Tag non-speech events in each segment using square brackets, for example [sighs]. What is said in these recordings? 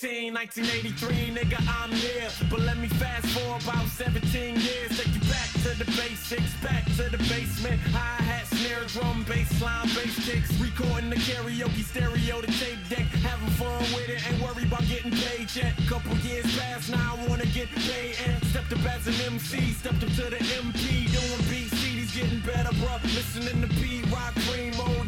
14, 1983, nigga, I'm here. But let me fast forward about 17 years. Take you back to the basics, back to the basement. Hi hat, snare, drum, bass line, bass kicks. Recording the karaoke stereo, the tape deck. Having fun with it, ain't worried about getting paid yet. Couple years past, now I wanna get paid. And stepped up as an MC, stepped up to the MP. Doing BC, he's getting better, bruh. Listening to Pete Rock Primo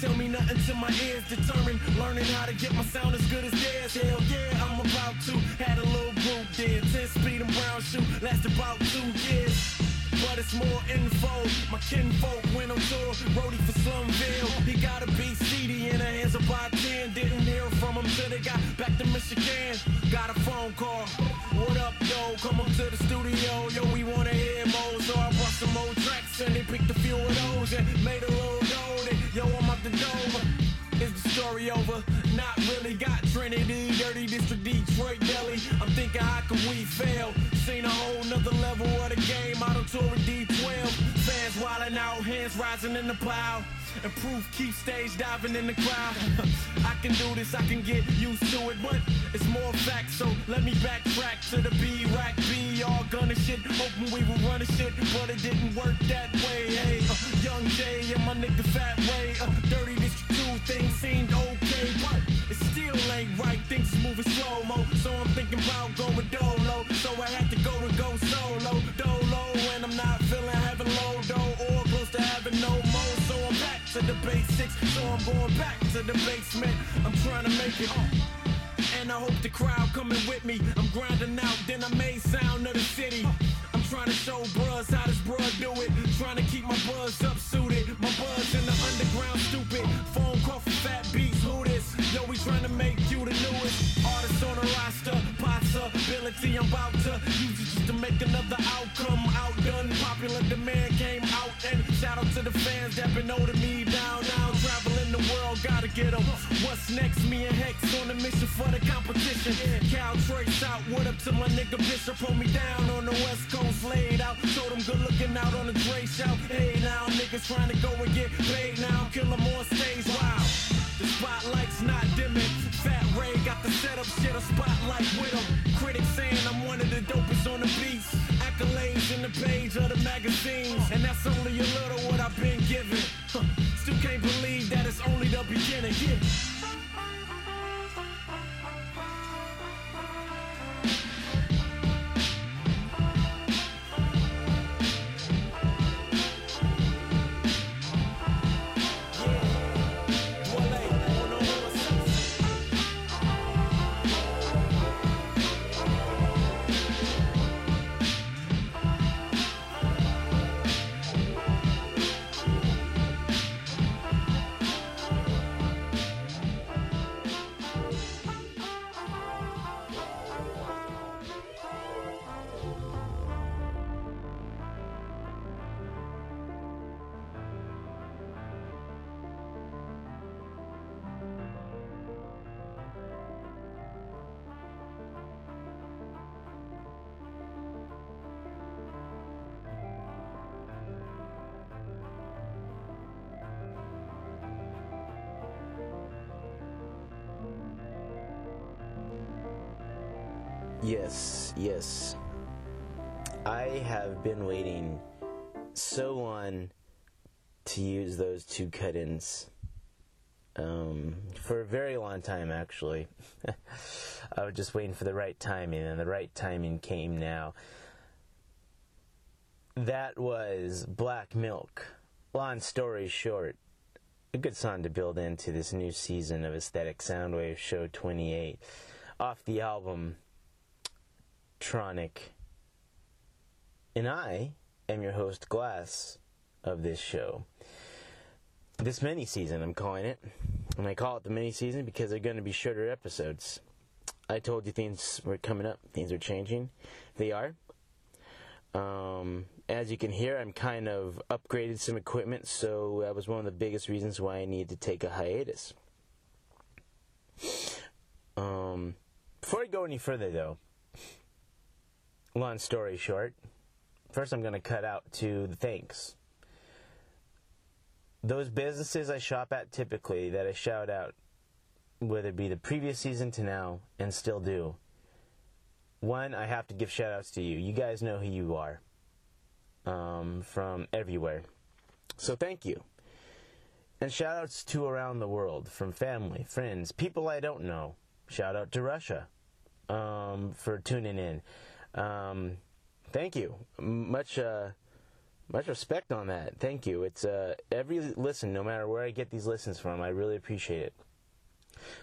tell me nothing till my ears determined. Learning how to get my sound as good as theirs. Hell yeah, I'm about to. Had a little group there, 10 speed and brown shoe, last about two years. But it's more info. My kinfolk went on tour, roadie for Slum Village. He got a beat CD in the hands of Baatin. Didn't hear from him till they got back to Michigan. Got a phone call. What up, yo? Come up to the studio. Yo, we wanna hear more. So I brought some old tracks and they picked a few of those and made a little. Then, Yo, I'm out the Dover. Is the story over? Not really. Got Trinity, Dirty District, Detroit, Deli. I'm thinking, how can we fail? Seen a whole nother level of the game. Out on tour with D12. Fans wildin' out, hands rising in the plow. And proof keep stage diving in the crowd. [laughs] I can do this, I can get used to it, but it's more facts. So let me backtrack to the B rack B. All gunning shit, hoping we were running shit, but it didn't work that way. Hey, uh, young J and my nigga Fat Ray. Uh, dirty District 2, things seemed okay, but it still ain't right. Things is moving slow mo, so I'm thinking about going dolo. So I had to go and go solo, dolo, and I'm not feeling having low dough or close to having no more. So I'm back to the basics, so I'm going back to the basement. I'm trying to make it. Home. And I hope the crowd coming with me. I'm grinding out, then I made sound of the city. I'm trying to show bros how this bruh do it. Trying to keep my buzz up suited. My buzz in the underground, stupid. Phone trying to make you the newest artist on the roster. Possibility, I'm about to use it just to make another outcome. Outdone, popular demand came out. And shout out to the fans that been holding me down. Now traveling the world, gotta get get 'em. What's next? Me and Hex on a mission for the competition. Cal Trace out, what up to my nigga Bishop? Hold me down on the west coast, laid out. Told him good looking out on the Dre shout. Hey now, niggas trying to go and get paid now. Kill 'em on stage, wow. The spotlight's not dimming. Fat Ray got the setup shit, a spotlight with him. Critics saying I'm one of the dopest on the beats. Accolades in the page of the magazines. And that's only a little what I've been given. Huh. Still can't believe that it's only the beginning. Yeah. Yes, yes. I have been waiting so on to use those two cut-ins um, for a very long time. Actually, [laughs] I was just waiting for the right timing, and the right timing came now. That was Black Milk. Long story short, a good song to build into this new season of Aesthetic Soundwave Show 28 off the album Tronic. And I am your host, Glas, of this show. This mini season, I'm calling it. And I call it the mini season because they're going to be shorter episodes. I told you things were coming up, things are changing. They are. Um, as you can hear, I'm kind of upgraded some equipment, so that was one of the biggest reasons why I needed to take a hiatus. Um, before I go any further, though, long story short, first I'm going to cut out to the thanks. Those businesses I shop at typically that I shout out, whether it be the previous season to now, and still do. One, I have to give shout outs to you. You guys know who you are um, from everywhere. So thank you. And shout outs to around the world from family, friends, people I don't know. Shout out to Russia um, for tuning in. Um, thank you. Much uh, much respect on that. Thank you. It's uh, every listen, no matter where I get these listens from, I really appreciate it.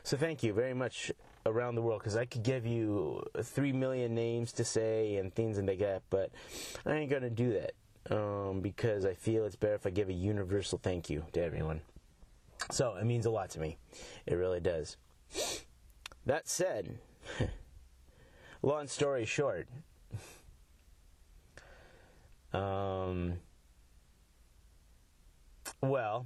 So thank you very much around the world because I could give you three million names to say and things like that, but I ain't gonna do that um, because I feel it's better if I give a universal thank you to everyone. So it means a lot to me. It really does. That said, [laughs] long story short, um, well,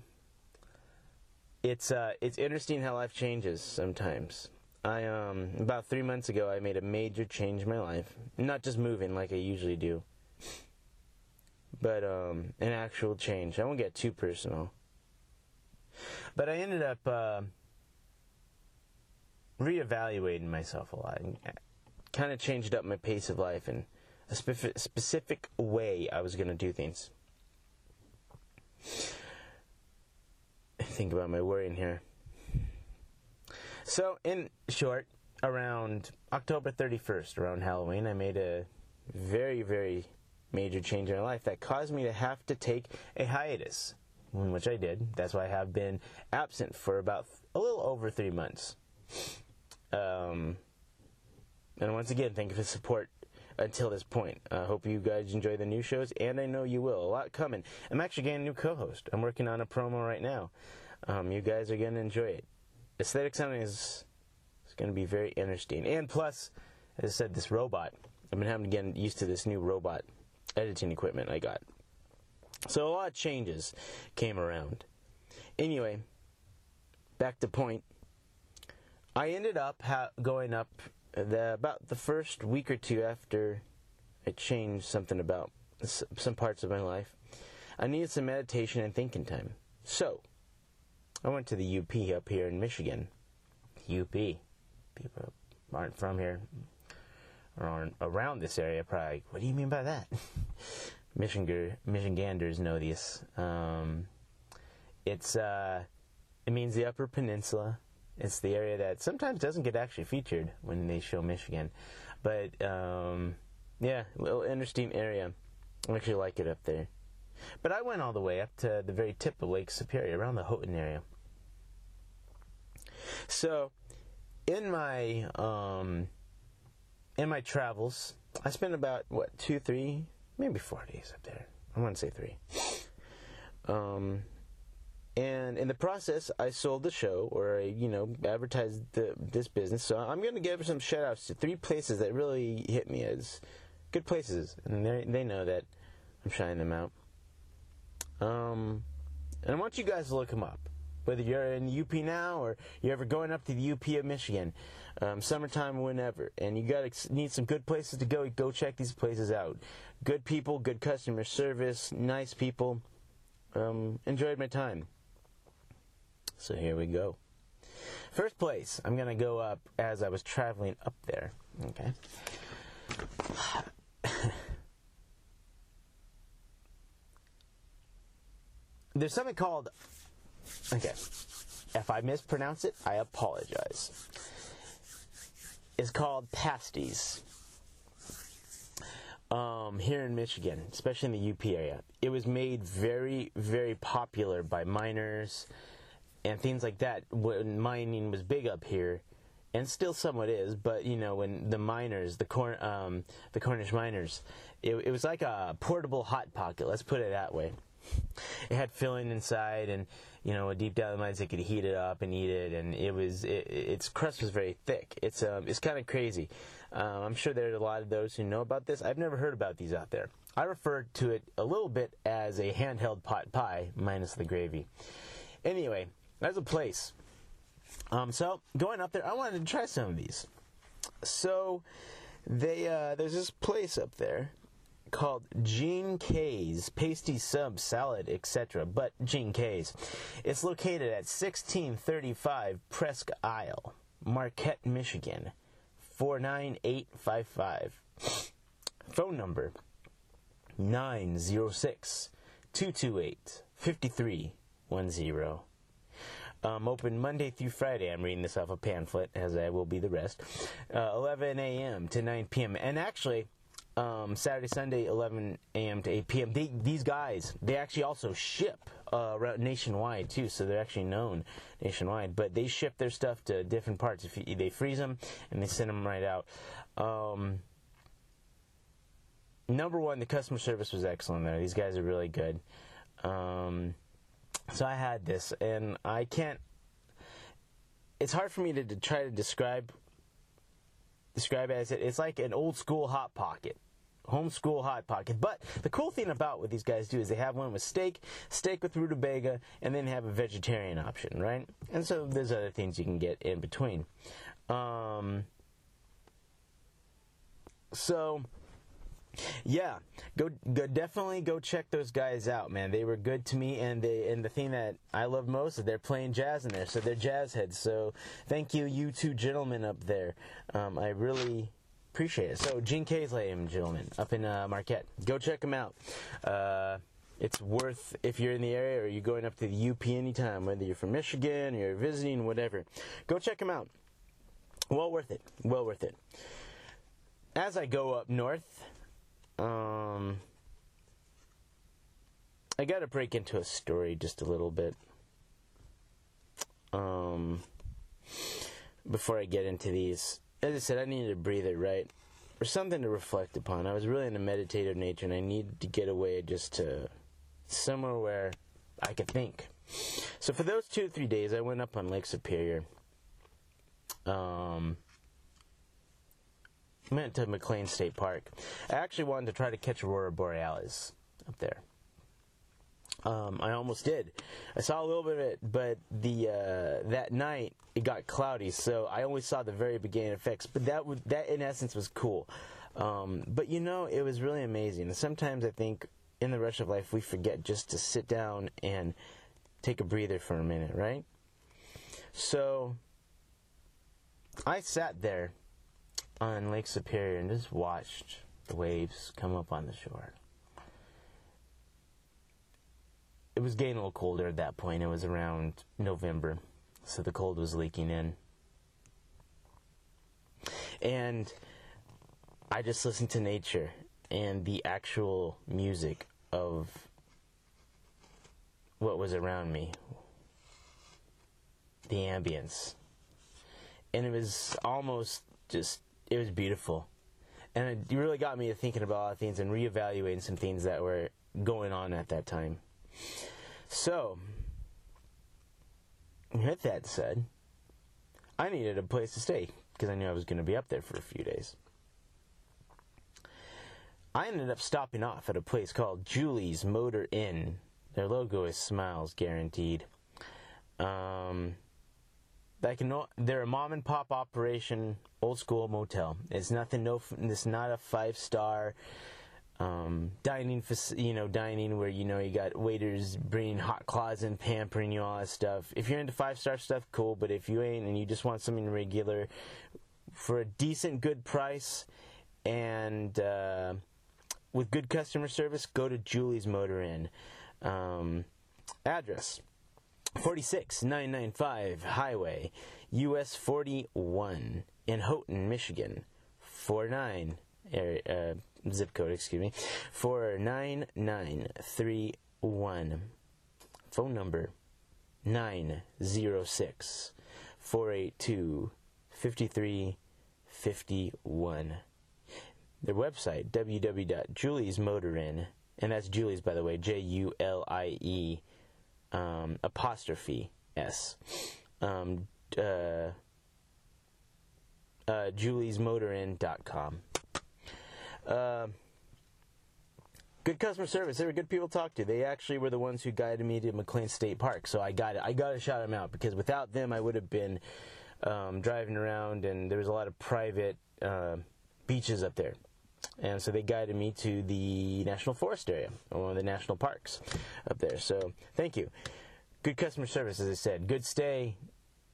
it's uh, it's interesting how life changes sometimes. I um about three months ago I made a major change in my life. Not just moving like I usually do, but um an actual change. I won't get too personal. But I ended up uh, reevaluating myself a lot kind of changed up my pace of life and a specific, specific way I was going to do things. Think about my wording here. So, in short, around October 31st, around Halloween, I made a very, very major change in my life that caused me to have to take a hiatus, which I did. That's why I have been absent for about a little over three months. Um, and once again, thank you for the support until this point. I hope you guys enjoy the new shows, and I know you will. A lot coming. I'm actually getting a new co-host. I'm working on a promo right now. Um, you guys are going to enjoy it. Aesthetic sounding is, is going to be very interesting. And plus, as I said, this robot. I've been having to get used to this new robot editing equipment I got. So a lot of changes came around. Anyway, back to point. I ended up ha- going up the, about the first week or two after I changed something about some parts of my life. I needed some meditation and thinking time. So, I went to the UP up here in Michigan. UP. People aren't from here or aren't around this area probably. What do you mean by that? [laughs] Michigan Michiganders know this. Um, it's uh, it means the Upper Peninsula. It's the area that sometimes doesn't get actually featured when they show Michigan, but um, yeah, little interesting area. I actually like it up there. But I went all the way up to the very tip of Lake Superior, around the Houghton area. So, in my um, in my travels, I spent about what two, three, maybe four days up there. I want to say three. Um, and in the process, I sold the show, or I, you know, advertised the, this business. So I'm going to give some shout outs to three places that really hit me as good places, and they know that I'm shining them out. Um, and I want you guys to look them up. Whether you're in the UP now or you're ever going up to the UP of Michigan, um, summertime, whenever, and you got need some good places to go, go check these places out. Good people, good customer service, nice people. Um, enjoyed my time. So here we go. First place, I'm going to go up as I was traveling up there. Okay. [sighs] there's something called. Okay, if I mispronounce it, I apologize. It's called pasties. Um, here in Michigan, especially in the UP area, it was made very, very popular by miners and things like that when mining was big up here, and still somewhat is. But you know, when the miners, the Corn, um, the Cornish miners, it, it was like a portable hot pocket. Let's put it that way. It had filling inside, and you know, deep down the mines, they could heat it up and eat it, and it was it, its crust was very thick. It's um, it's kind of crazy. Um, I'm sure there's a lot of those who know about this. I've never heard about these out there. I refer to it a little bit as a handheld pot pie minus the gravy. Anyway, there's a place. Um, so going up there, I wanted to try some of these. So they uh, there's this place up there called Jean Kay's Pasty Sub Salad, etc. But Jean Kay's. It's located at 1635 Presque Isle, Marquette, Michigan. 49855. Phone number 906 228 5310. Um, open Monday through Friday. I'm reading this off a pamphlet, as I will be the rest. Uh, 11 a.m. to 9 p.m. And actually, um, Saturday, Sunday, 11 a.m. to 8 p.m. They, these guys, they actually also ship uh, nationwide too, so they're actually known nationwide. But they ship their stuff to different parts. If you, they freeze them and they send them right out. Um, number one, the customer service was excellent there. These guys are really good. Um, so I had this, and I can't. It's hard for me to, to try to describe describe it as it. It's like an old school hot pocket homeschool hot pocket. But the cool thing about what these guys do is they have one with steak, steak with rutabaga, and then have a vegetarian option, right? And so there's other things you can get in between. Um, so yeah, go, go definitely go check those guys out, man. They were good to me, and they and the thing that I love most is they're playing jazz in there, so they're jazz heads. So thank you, you two gentlemen up there. Um, I really appreciate it. So Jean Kay's, ladies and gentlemen, up in uh, Marquette, go check them out. Uh, it's worth if you're in the area or you're going up to the UP anytime, whether you're from Michigan or you're visiting, whatever. Go check them out. Well worth it. Well worth it. As I go up north, um, I got to break into a story just a little bit. Um, before I get into these, as I said, I needed to breathe it right or something to reflect upon. I was really in a meditative nature, and I needed to get away just to somewhere where I could think. So for those two or three days, I went up on Lake Superior. Um, went to McLain State Park. I actually wanted to try to catch Aurora Borealis up there. Um, I almost did. I saw a little bit of it, but the uh, that night it got cloudy, so I only saw the very beginning effects. But that that in essence was cool. Um, but you know, it was really amazing. Sometimes I think in the rush of life we forget just to sit down and take a breather for a minute, right? So I sat there on Lake Superior and just watched the waves come up on the shore. It was getting a little colder at that point. It was around November, so the cold was leaking in. And I just listened to nature and the actual music of what was around me, the ambience. And it was almost just it was beautiful, and it really got me to thinking about a lot of things and reevaluating some things that were going on at that time. So, with that said, I needed a place to stay because I knew I was going to be up there for a few days. I ended up stopping off at a place called Julie's Motor Inn. Their logo is smiles guaranteed. Um, like can they're a mom and pop operation, old school motel. It's nothing. No, it's not a five star um, dining. You know, dining where you know you got waiters bringing hot claws and pampering you all that stuff. If you're into five star stuff, cool. But if you ain't and you just want something regular for a decent, good price, and uh, with good customer service, go to Julie's Motor Inn. Um, Address 46995 Highway, US 41 in Houghton, Michigan. 49 area, uh, zip code, excuse me. 49931. Phone number 906 482 5351. Their website, www.juliesmotorin, and that's Julie's, by the way, J U L I E um, apostrophe S. Um, uh, uh, juliesmotorin.com. Uh, good customer service. They were good people to talk to. They actually were the ones who guided me to McLain State Park. So I got it. I got to shout them out because without them, I would have been um, driving around, and there was a lot of private uh, beaches up there. And so they guided me to the National Forest area, or one of the national parks up there. So thank you. Good customer service, as I said. Good stay.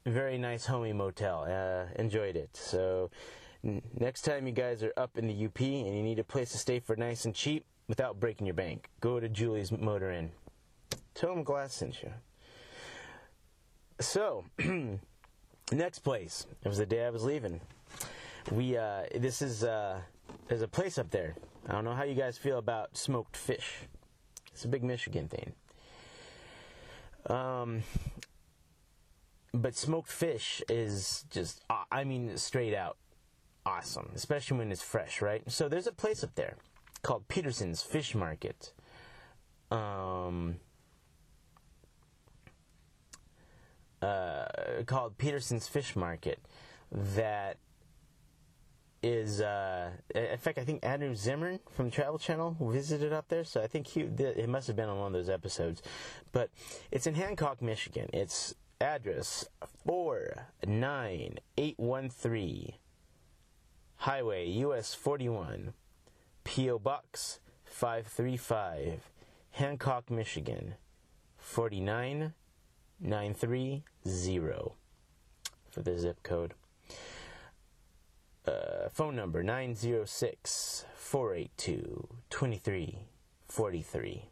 Very nice, homey motel. Uh, enjoyed it. So next time you guys are up in the UP and you need a place to stay for nice and cheap without breaking your bank, go to Julie's Motor Inn. Tell them Glas sent you. So, [clears throat] next place. It was the day I was leaving. We uh, this is uh, there's a place up there. I don't know how you guys feel about smoked fish. It's a big Michigan thing. Um, but smoked fish is just I mean straight out awesome, especially when it's fresh, right? So there's a place up there called Peterson's Fish Market. Um, uh, called Peterson's Fish Market that is uh, in fact I think Andrew Zimmern from Travel Channel visited up there so I think he it must have been on one of those episodes. But it's in Hancock Michigan. It's address 49813 Highway US 41 PO Box 535 Hancock Michigan 49930 for the zip code uh, phone number 906 482 2343.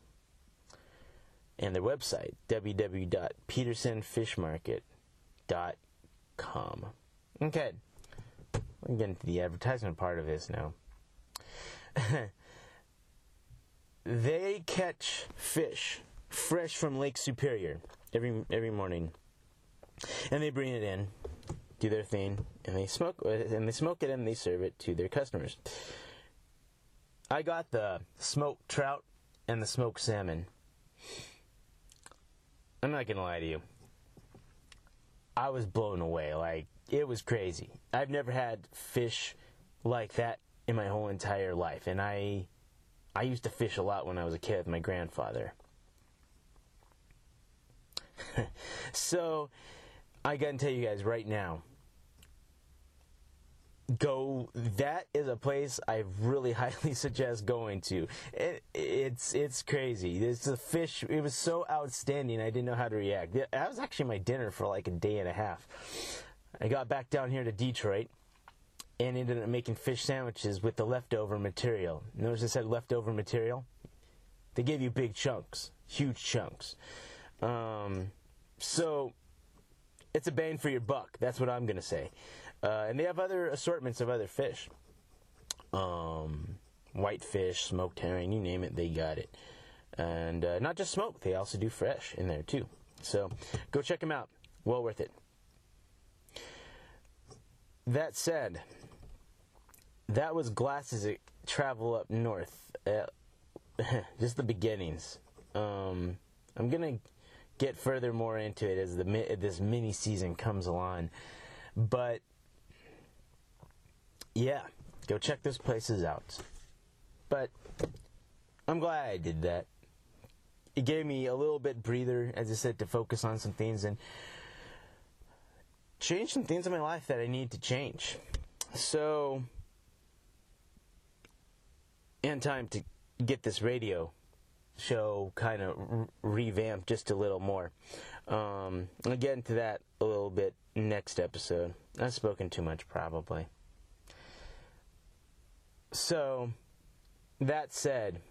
And their website, www.petersonfishmarket.com. Okay, we're getting to the advertisement part of this now. [laughs] they catch fish fresh from Lake Superior every every morning, and they bring it in do their thing, and they smoke uh, and they smoke it and they serve it to their customers. I got the smoked trout and the smoked salmon. I'm not gonna lie to you. I was blown away. Like it was crazy. I've never had fish like that in my whole entire life, and I I used to fish a lot when I was a kid with my grandfather. [laughs] so I gotta tell you guys right now go that is a place i really [laughs] highly suggest going to. It, it's it's crazy. It's a fish it was so outstanding i didn't know how to react. That was actually my dinner for like a day and a half. I got back down here to detroit and ended up making fish sandwiches with the leftover material. Notice i said leftover material? They gave you big chunks huge chunks. Um, so it's a bang for your buck. That's what i'm gonna say uh, and they have other assortments of other fish. Um, whitefish, smoked herring, you name it, they got it. And uh, not just smoked, they also do fresh in there too. So go check them out. Well worth it. That said, that was glasses that travel up north. [laughs] Just the beginnings. Um, I'm gonna get further more into it as the this mini season comes along, but yeah, go check those places out. But I'm glad I did that. It gave me a little bit breather, as I said, to focus on some things and change some things in my life that I need to change. So, and time to get this radio show kind of re- revamped just a little more. Um, I'll get into that a little bit next episode. I've spoken too much, probably. So, that said,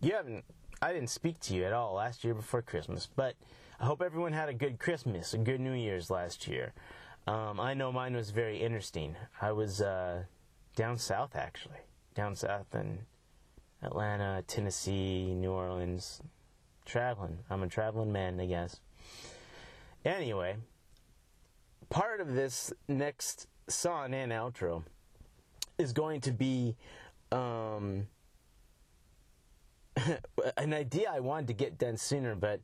you haven't. I didn't speak to you at all last year before Christmas, but I hope everyone had a good Christmas, a good New Year's last year. Um, I know mine was very interesting. I was uh, down south, actually, down south in Atlanta, Tennessee, New Orleans, traveling. I'm a traveling man, I guess. Anyway, part of this next song and outro is going to be um, [laughs] an idea I wanted to get done sooner, but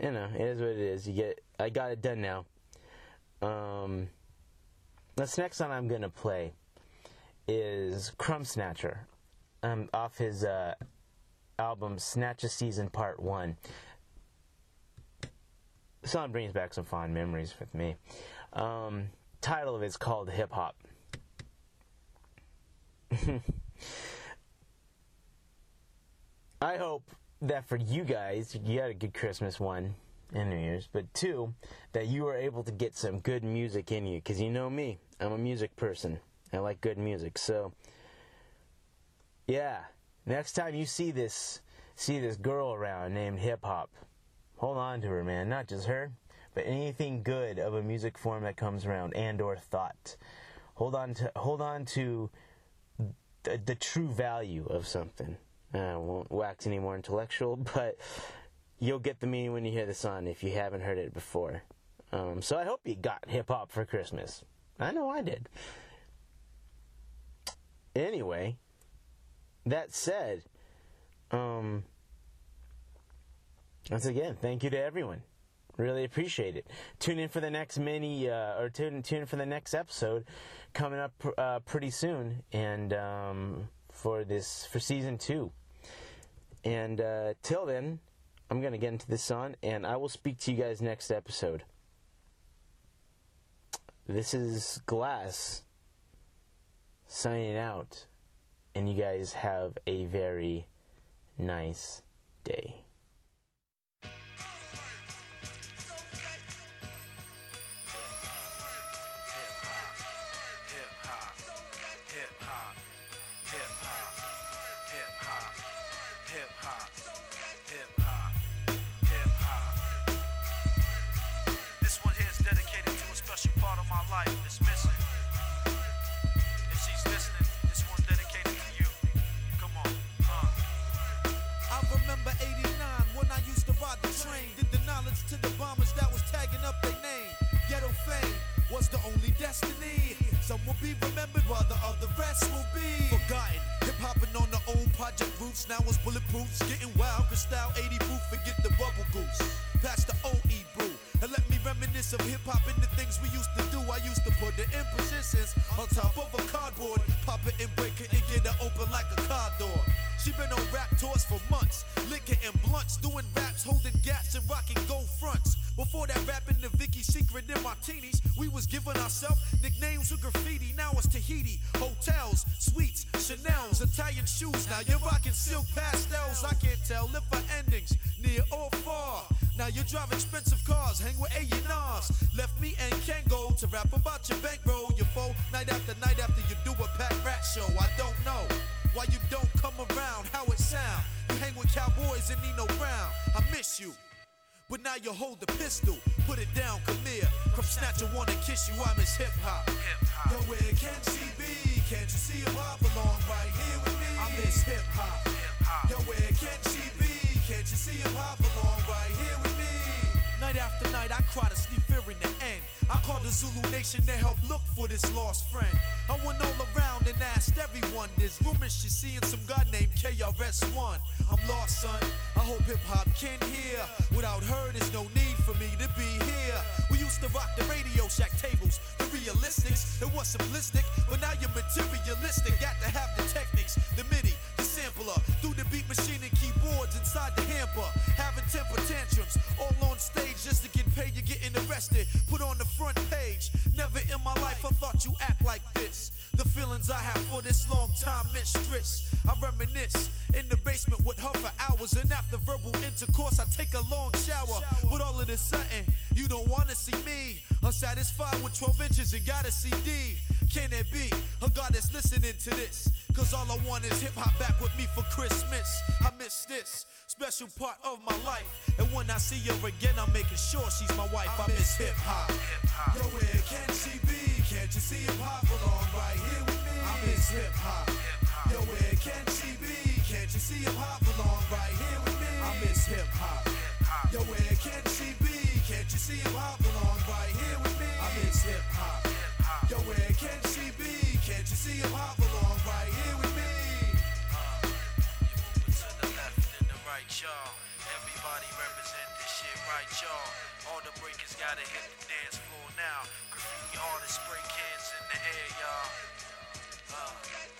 you know, it is what it is. You get, I got it done now. Um, this next song I'm gonna play is Crumb Snatcher, um, off his uh, album Snatch a Season Part One. The song brings back some fond memories with me. Um, title of it's called Hip Hop. I hope that for you guys, you had a good Christmas one and New Year's, but two, that you were able to get some good music in you. Because you know me, I'm a music person. I like good music. So, yeah, next time you see this, see this girl around named hip hop, hold on to her, man. Not just her, but anything good of a music form that comes around and or thought. Hold on to hold on to the, true value of something. I won't wax any more intellectual, [laughs] but you'll get the meaning when you hear the song if you haven't heard it before. Um, so I hope you got hip hop for Christmas. I know I did. Anyway, that said, um, once again, thank you to everyone. Really appreciate it. Tune in for the next mini, uh, or tune, tune in for the next episode coming up uh, pretty soon, and um, for this for season two. And uh, till then, I'm gonna get into this song, and I will speak to you guys next episode. This is Glas signing out, and you guys have a very nice day. Be remembered while the other rest will be forgotten. Hip hopping on the old project roots, now it's bulletproof. Getting wild, Cristal 80 proof, forget the bubble goose. Past the OE brew. And let me reminisce of hip hop and the things we used to do. I used to put the in positions on top of a cardboard, pop it and break it and get it open like a car door. She been on rap tours for months, licking and blunts, doing raps, holding gaps and rocking gold fronts. Before that, rapping the Vicky Secret and martinis, we was giving ourselves nicknames with graffiti. Now it's Tahiti, hotels, suites, Chanel's, Italian shoes. Now you're rocking silk pastels. I can't tell if our endings near or far. Now you drive expensive cars, hang with A&Rs. Left me and Kango to rap about your bankroll, your foe. Night after night after you do a packed rat show. I don't know why you don't come around, how it sound. You hang with cowboys and Nino Brown. I miss you. But now you hold the pistol, put it down, come here. Come snatch a wanna kiss you, I miss hip hop. Yo, where can she be? Can't you see her I belong right here with me? I miss hip hop. Yo, where can she be? Can't you see her I belong right here with me? Night after night, I cry to sleep fearing the called the Zulu Nation to help look for this lost friend. I went all around and asked everyone. There's rumors she's seeing some guy named KRS-One. I'm lost, son. I hope hip hop can hear. Without her, there's no need for me to be here. We used to rock the Radio Shack tables, the realistics. It was simplistic, but now you're materialistic. Got to have the and got a CD. Can it be a God that's listening to this? Cause all I want is hip hop back with me for Christmas. I miss this special part of my life. And when I see her again, I'm making sure she's my wife. I miss hip hop. Yo, where can she be? Can't you see hip hop belong right here with me? I miss hip hop. Yo, where can she be? Can't you see hip hop belong right here with me? I miss hip hop. Yo, where can she be? Can't you see hip hop belong hip hop. Yo, where can she be? Can't you see him hop along right here with me? Uh, to the left and the right, y'all. Everybody represent this shit right, y'all. All the breakers gotta hit the dance floor now. Graffiti artists spray cans in the air, y'all. Uh.